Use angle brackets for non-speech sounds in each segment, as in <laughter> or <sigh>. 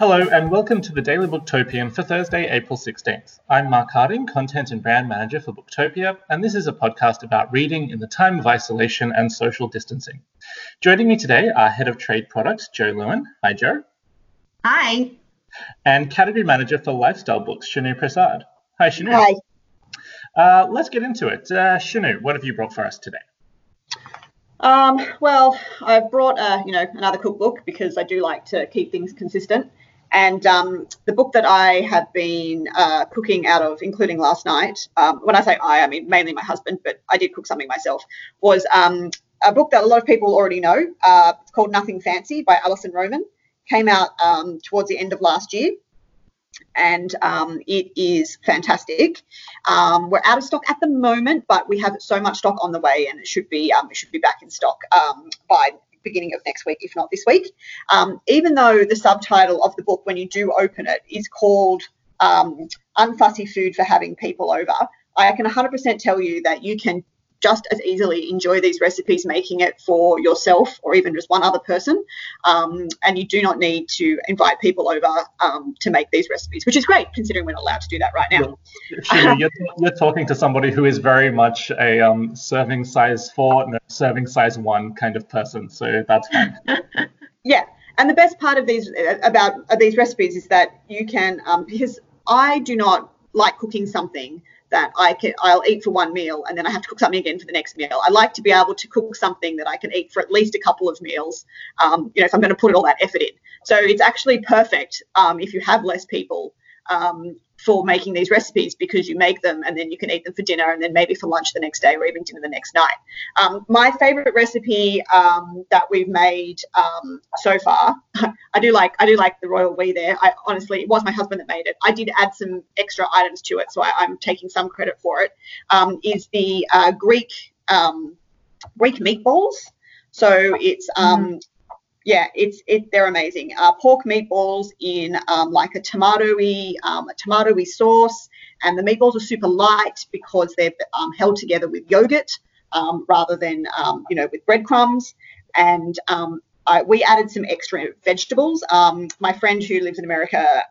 Hello and welcome to the Daily Booktopian for Thursday, April 16th. I'm Mark Harding, Content and Brand Manager for Booktopia, and this is a podcast about reading in the time of isolation and social distancing. Joining me today are Head of Trade Products, Joe Lewin. Hi, Joe. Hi. And Category Manager for Lifestyle Books, Shanu Prasad. Hi, Shanu. Hi. Uh, let's get into it. Uh, Shanu, what have you brought for us today? Um, well, I've brought uh, you know another cookbook because I do like to keep things consistent. And um, the book that I have been uh, cooking out of, including last night, um, when I say I, I mean mainly my husband, but I did cook something myself, was um, a book that a lot of people already know. Uh, it's called Nothing Fancy by Alison Roman. Came out um, towards the end of last year. And um, it is fantastic. Um, we're out of stock at the moment, but we have so much stock on the way, and it should be it should be back in stock by beginning of next week, if not this week. Um, even though the subtitle of the book, when you do open it, is called um, Unfussy Food for Having People Over, I can 100% tell you that you can just as easily enjoy these recipes making it for yourself or even just one other person. Um, and you do not need to invite people over um, to make these recipes, which is great considering we're not allowed to do that right now. Sure, you're, you're, talking to somebody who is very much a um, serving size four, no, serving size one kind of person. So that's fine. <laughs> yeah. And the best part of these about these recipes is that you can, um, because I do not like cooking something that I can I'll eat for one meal and then I have to cook something again for the next meal. I like to be able to cook something that I can eat for at least a couple of meals. Um, you know, if I'm going to put all that effort in. So it's actually perfect um, if you have less people um, for making these recipes because you make them and then you can eat them for dinner and then maybe for lunch the next day or even dinner the next night. Um, my favorite recipe um, that we've made um, so far, <laughs> I do like I do like the royal we there. I honestly it was my husband that made it. I did add some extra items to it, so I, am taking some credit for it. Um, is the uh, Greek um, Greek meatballs. So it's um, mm yeah, it's it. They're amazing. Uh, pork meatballs in um, like a tomatoey um, a sauce, and the meatballs are super light because they're um, held together with yogurt um, rather than um, you know with breadcrumbs. And um, I, we added some extra vegetables. my friend who lives in America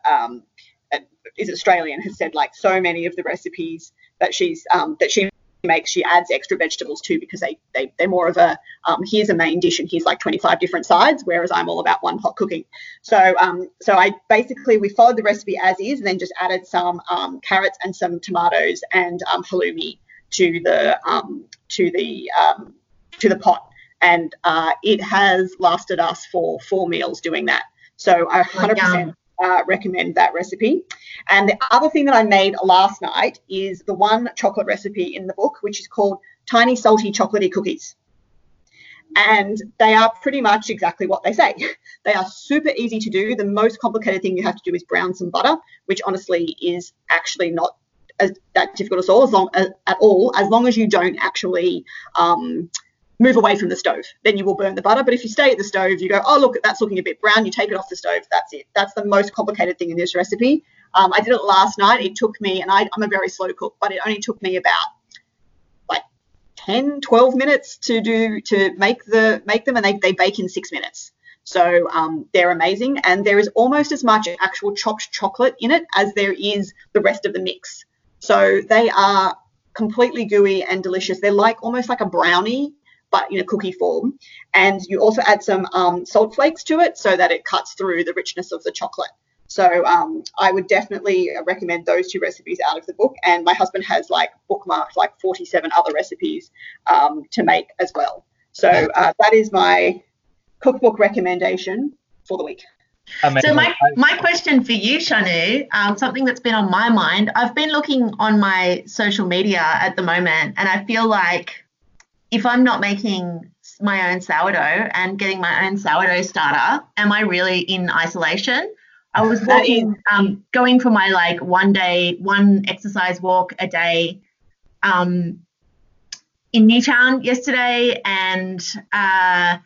is Australian has said like so many of the recipes that she's that she makes she adds extra vegetables too because they, they they're more of a um, here's a main dish and here's like 25 different sides whereas i'm all about one pot cooking. So um so i basically we followed the recipe as is and then just added some um, carrots and some tomatoes and um, halloumi to the um, to the um, to the pot. And uh, it has lasted us for four meals doing that. So i 100% uh, recommend that recipe. And the other thing that I made last night is the one chocolate recipe in the book, which is called Tiny Salty Chocolatey Cookies. And they are pretty much exactly what they say. <laughs> They are super easy to do. The most complicated thing you have to do is brown some butter, which honestly is actually not as, that difficult at all, as long as, at all, as long as you don't actually um, move away from the stove. Then you will burn the butter. But if you stay at the stove, you go, oh, look, that's looking a bit brown. You take it off the stove. That's it. That's the most complicated thing in this recipe. Um, I did it last night. It took me, and I, I'm a very slow cook, but it only took me about like 10, 12 minutes to do to make the make them, and they, they bake in six minutes. So um, they're amazing, and there is almost as much actual chopped chocolate in it as there is the rest of the mix. So they are completely gooey and delicious. They're like almost like a brownie but in a cookie form. And you also add some um, salt flakes to it so that it cuts through the richness of the chocolate. So um, I would definitely recommend those two recipes out of the book. And my husband has like bookmarked like 47 other recipes um, to make as well. So uh, that is my cookbook recommendation for the week. Amazing. So my, my question for you, Shanu, um, something that's been on my mind, I've been looking on my social media at the moment and I feel like if I'm not making my own sourdough and getting my own sourdough starter, am I really in isolation? I was walking, um, going for my like one day, one exercise walk a day um, in Newtown yesterday, and uh,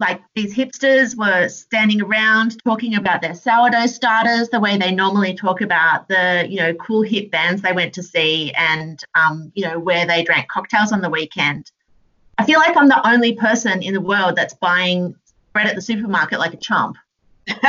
like these hipsters were standing around talking about their sourdough starters the way they normally talk about the you know cool hip bands they went to see and um, you know where they drank cocktails on the weekend I feel like I'm the only person in the world that's buying bread at the supermarket like a chump. <laughs>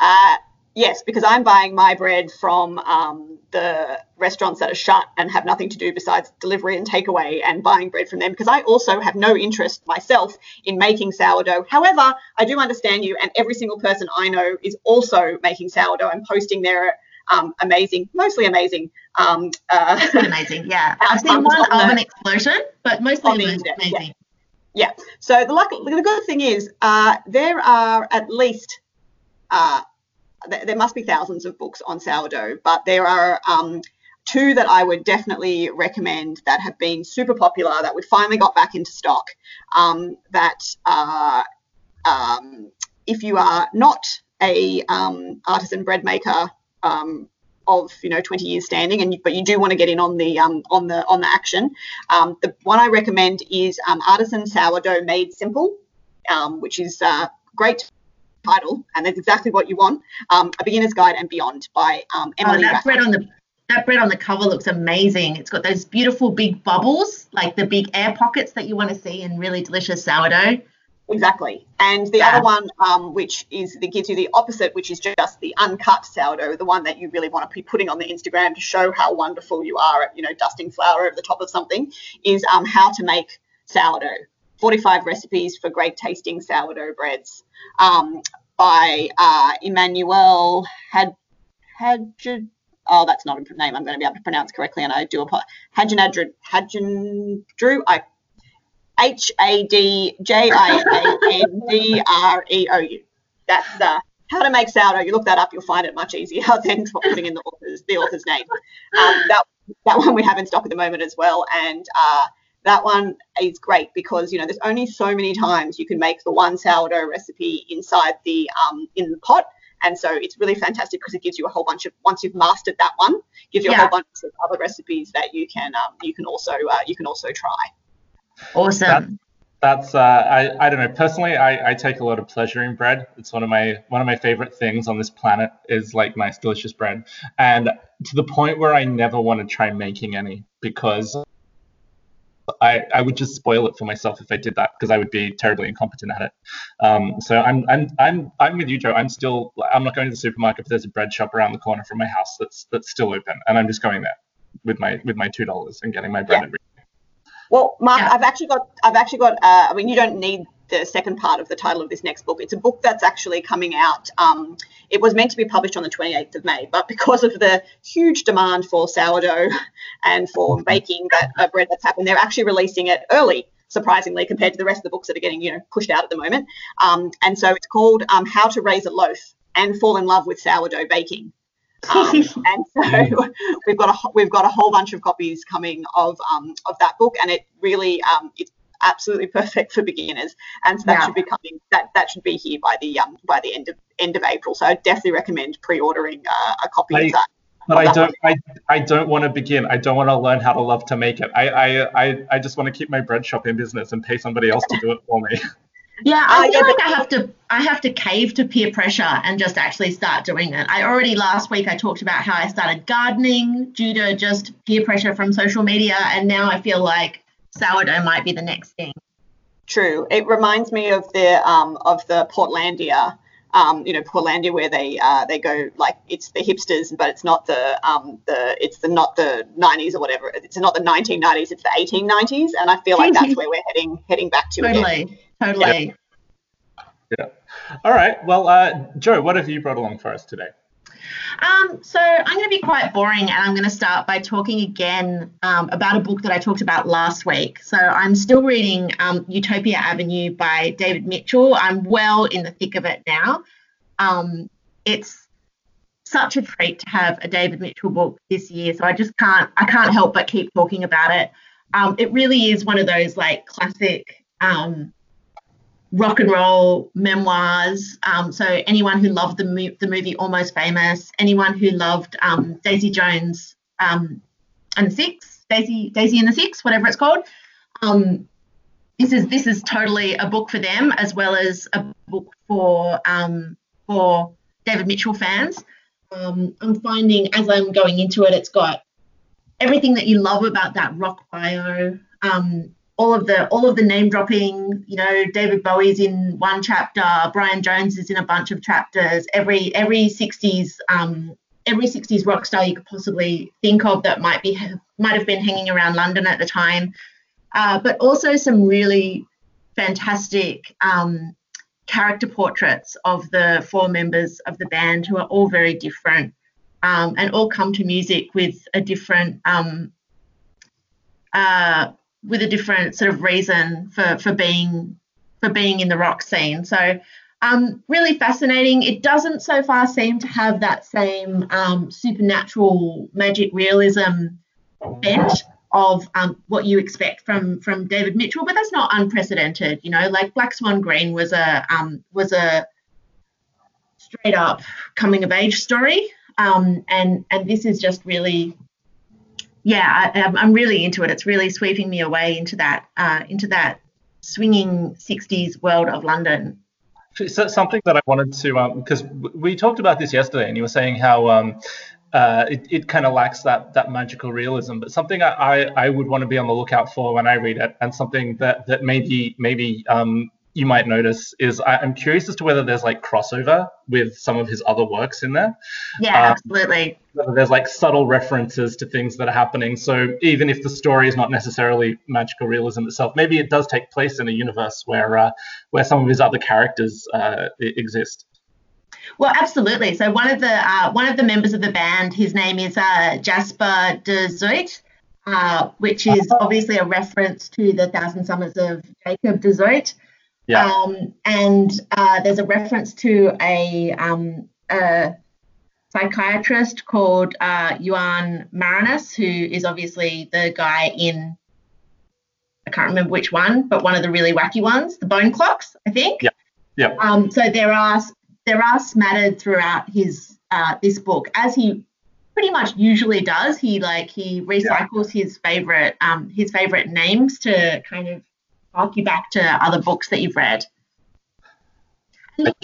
uh, yes, because I'm buying my bread from um, the restaurants that are shut and have nothing to do besides delivery and takeaway and buying bread from them because I also have no interest myself in making sourdough. However, I do understand you, and every single person I know is also making sourdough and posting their um, amazing, mostly amazing. Um, uh, amazing, yeah. I've seen <laughs> one of an explosion, but mostly amazing. Yeah. Yeah. So the, the good thing is uh, there are at least uh, there must be thousands of books on sourdough, but there are um, two that I would definitely recommend that have been super popular that we finally got back into stock. Um, that uh, um, if you are not a um, artisan bread maker um, of you know 20 years standing, and you, but you do want to get in on the um, on the on the action, the one I recommend is Artisan Sourdough Made Simple, which is uh, great title, and that's exactly what you want. Um, a Beginner's Guide and Beyond by um, Emily. Oh, that bread on the that bread on the cover looks amazing. It's got those beautiful big bubbles, like the big air pockets that you want to see in really delicious sourdough. Exactly. And the yeah. other one, um, which is that gives you the opposite, which is just the uncut sourdough, the one that you really want to be putting on the Instagram to show how wonderful you are at, you know, dusting flour over the top of something, is um, how to make sourdough. 45 recipes for great tasting sourdough breads um, by uh, Emmanuel Had Hadjad. Oh, that's not a name I'm going to be able to pronounce correctly, and I do apologize. Hadjanadru. Hadjandru. I H A D J I A N D R E O U. That's uh, how to make sourdough. You look that up, you'll find it much easier <laughs> than putting in the author's the author's name. Um, that that one we have in stock at the moment as well, and uh, that one is great because you know there's only so many times you can make the one sourdough recipe inside the um, in the pot and so it's really fantastic because it gives you a whole bunch of once you've mastered that one gives you yeah. a whole bunch of other recipes that you can um, you can also uh, you can also try awesome that, that's uh, I, I don't know personally I, I take a lot of pleasure in bread it's one of my one of my favorite things on this planet is like nice delicious bread and to the point where I never want to try making any because I, I would just spoil it for myself if I did that because I would be terribly incompetent at it. Um, so I'm, I'm I'm I'm with you, Joe. I'm still I'm not going to the supermarket if there's a bread shop around the corner from my house that's that's still open, and I'm just going there with my with my two dollars and getting my bread. Yeah. Well, Mark, yeah. I've actually got I've actually got. Uh, I mean, you don't need the second part of the title of this next book. It's a book that's actually coming out. Um, it was meant to be published on the 28th of May, but because of the huge demand for sourdough <laughs> and for baking that uh, bread that's happened, they're actually releasing it early surprisingly, compared to the rest of the books that are getting, you know, pushed out at the moment. Um, and so it's called um, How to Raise a Loaf and Fall in Love with Sourdough Baking. Um, <laughs> and so <laughs> we've got a we've got a whole bunch of copies coming of um, of that book, and it really um, it's absolutely <laughs> perfect for beginners, and so that yeah. should be coming. That that should be here by the um by the end of end of April. So I definitely recommend pre-ordering uh, a copy I, of that. But I don't, I, I don't want to begin. I don't want to learn how to love to make it. I, I, I, I just want to keep my bread shop in business and pay somebody else to do it for me. Yeah, I uh, feel like I have to I have to cave to peer pressure and just actually start doing it. I already last week I talked about how I started gardening due to just peer pressure from social media and now I feel like sourdough might be the next thing. True. It reminds me of the um, of the Portlandia. Um, you know, Portlandia, where they uh, they go like it's the hipsters, but it's not the um, the it's the not the 90s or whatever. It's not the 1990s. It's the 1890s, and I feel like that's where we're heading heading back to totally, again. Totally. Yeah. yeah. All right. Well, uh, Joe, what have you brought along for us today? Um, so I'm going to be quite boring and I'm going to start by talking again um, about a book that I talked about last week. So I'm still reading um, Utopia Avenue by David Mitchell. I'm well in the thick of it now. Um, it's such a treat to have a David Mitchell book this year, so I just can't I can't help but keep talking about it. Um, it really is one of those like classic um, rock and roll memoirs. Um, so anyone who loved the, mo- the movie Almost Famous, anyone who loved um, Daisy Jones um, and the Six, Daisy Daisy and the Six, whatever it's called. Um, this is this is totally a book for them as well as a book for um, for David Mitchell fans. Um, I'm finding as I'm going into it, it's got everything that you love about that rock bio all of the all of the name dropping. You know, David Bowie's in one chapter, Brian Jones is in a bunch of chapters. Every every 60s um, every 60s rock star you could possibly think of that might be might have been hanging around London at the time, uh, but also some really fantastic um, character portraits of the four members of the band who are all very different um, and all come to music with a different um, uh, with a different sort of reason for for being for being in the rock scene. So um, really fascinating. It doesn't so far seem to have that same um, supernatural magic realism bent of um, what you expect from from David Mitchell, but that's not unprecedented. You know, like Black Swan Green was a um, was a straight up coming of age story, um, and and this is just really, yeah, I, am really into it. It's really sweeping me away into that uh, into that swinging 60s world of London. So something that I wanted to, because um, we talked about this yesterday, and you were saying how um, uh, it, it kind of lacks that that magical realism. But something I, I, I, would want to be on the lookout for when I read it, and something that that maybe maybe um, you might notice is I, am curious as to whether there's like crossover with some of his other works in there. Yeah, um, absolutely. Whether there's like subtle references to things that are happening. So even if the story is not necessarily magical realism itself, maybe it does take place in a universe where uh, where some of his other characters uh, exist. Well, absolutely. So one of the uh, one of the members of the band, his name is uh, Jasper de Zoet. Uh, which is obviously a reference to the Thousand Summers of Jacob de Zoet. Yeah. Um, and uh, there's a reference to a, um, a psychiatrist called uh, Johan Marinus, who is obviously the guy in, I can't remember which one, but one of the really wacky ones, the Bone Clocks, I think. Yeah. Yeah. Um, so there are there are smattered throughout his uh, this book, as he pretty much usually does. He like he recycles yeah. his favorite um, his favorite names to kind of hark you back to other books that you've read. let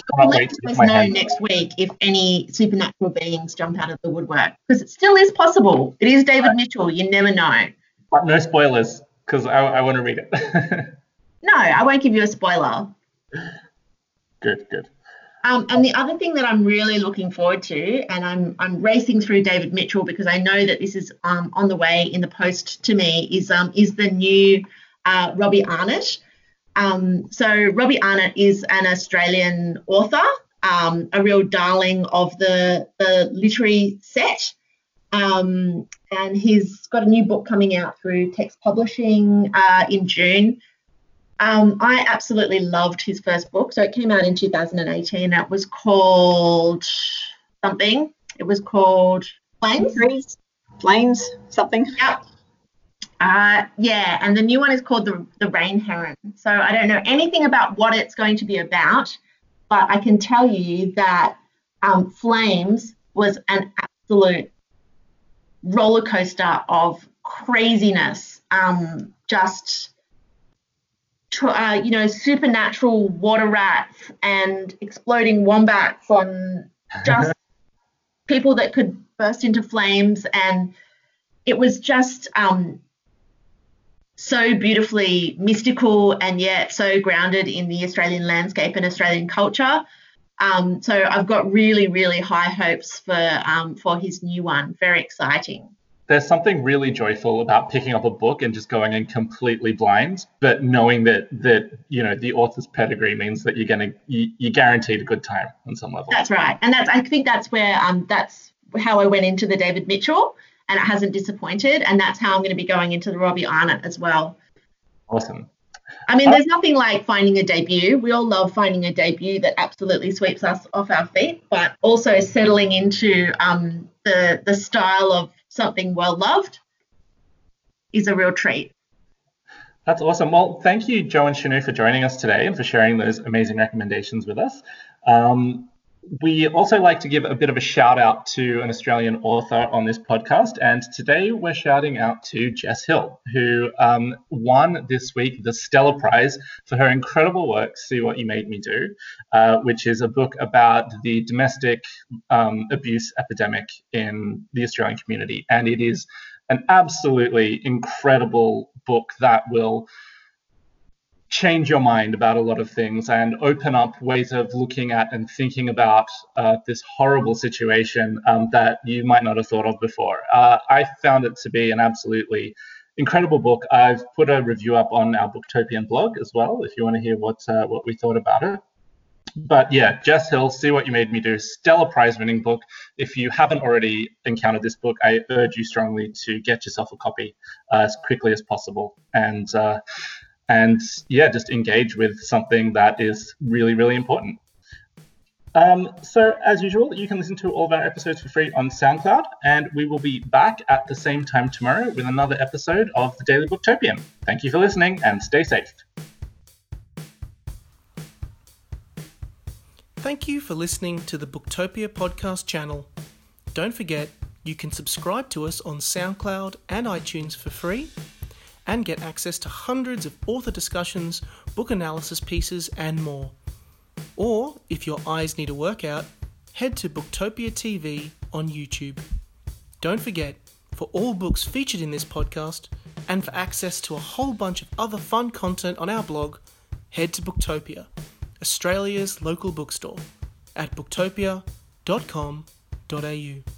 us know next week if any supernatural beings jump out of the woodwork because it still is possible. It is David Mitchell. You never know. But no spoilers because I, I want to read it. <laughs> no, I won't give you a spoiler. Good, good. Um, and the other thing that I'm really looking forward to, and I'm I'm racing through David Mitchell because I know that this is um, on the way in the post to me, is um, is the new uh, Robbie Arnott. Um, so Robbie Arnott is an Australian author, um, a real darling of the, the literary set. Um, and he's got a new book coming out through Text Publishing uh, in June. Um, I absolutely loved his first book. So it came out in 2018. It was called something. It was called Flames. Flames, something. Yep. Uh, yeah, and the new one is called the the Rain Heron. So I don't know anything about what it's going to be about, but I can tell you that um, Flames was an absolute roller coaster of craziness. Um, just uh, you know, supernatural water rats and exploding wombats on just <laughs> people that could burst into flames and it was just um, so beautifully mystical and yet so grounded in the Australian landscape and Australian culture. Um, so I've got really, really high hopes for um, for his new one. Very exciting. There's something really joyful about picking up a book and just going in completely blind, but knowing that that you know the author's pedigree means that you're gonna you, you're guaranteed a good time on some level. That's right, and that's I think that's where um that's how I went into the David Mitchell and it hasn't disappointed. And that's how I'm going to be going into the Robbie Arnott as well. Awesome. I mean, there's nothing like finding a debut. We all love finding a debut that absolutely sweeps us off our feet, but also settling into um, the the style of something well loved is a real treat. That's awesome. Well, thank you, Joe and Shanu, for joining us today and for sharing those amazing recommendations with us. Um, we also like to give a bit of a shout out to an Australian author on this podcast. And today we're shouting out to Jess Hill, who um, won this week the Stella Prize for her incredible work, See What You Made Me Do, uh, which is a book about the domestic um, abuse epidemic in the Australian community. And it is an absolutely incredible book that will change your mind about a lot of things and open up ways of looking at and thinking about uh, this horrible situation um, that you might not have thought of before. Uh, I found it to be an absolutely incredible book. I've put a review up on our Booktopian blog as well, if you want to hear what uh, what we thought about it. But yeah, Jess Hill, See What You Made Me Do, Stella prize winning book. If you haven't already encountered this book, I urge you strongly to get yourself a copy uh, as quickly as possible. And uh, and yeah, just engage with something that is really, really important. Um, so, as usual, you can listen to all of our episodes for free on SoundCloud, and we will be back at the same time tomorrow with another episode of the Daily Booktopian. Thank you for listening and stay safe. Thank you for listening to the Booktopia podcast channel. Don't forget, you can subscribe to us on SoundCloud and iTunes for free and get access to hundreds of author discussions, book analysis pieces, and more. Or, if your eyes need a workout, head to Booktopia TV on YouTube. Don't forget, for all books featured in this podcast, and for access to a whole bunch of other fun content on our blog, head to Booktopia, Australia's local bookstore, at booktopia.com.au.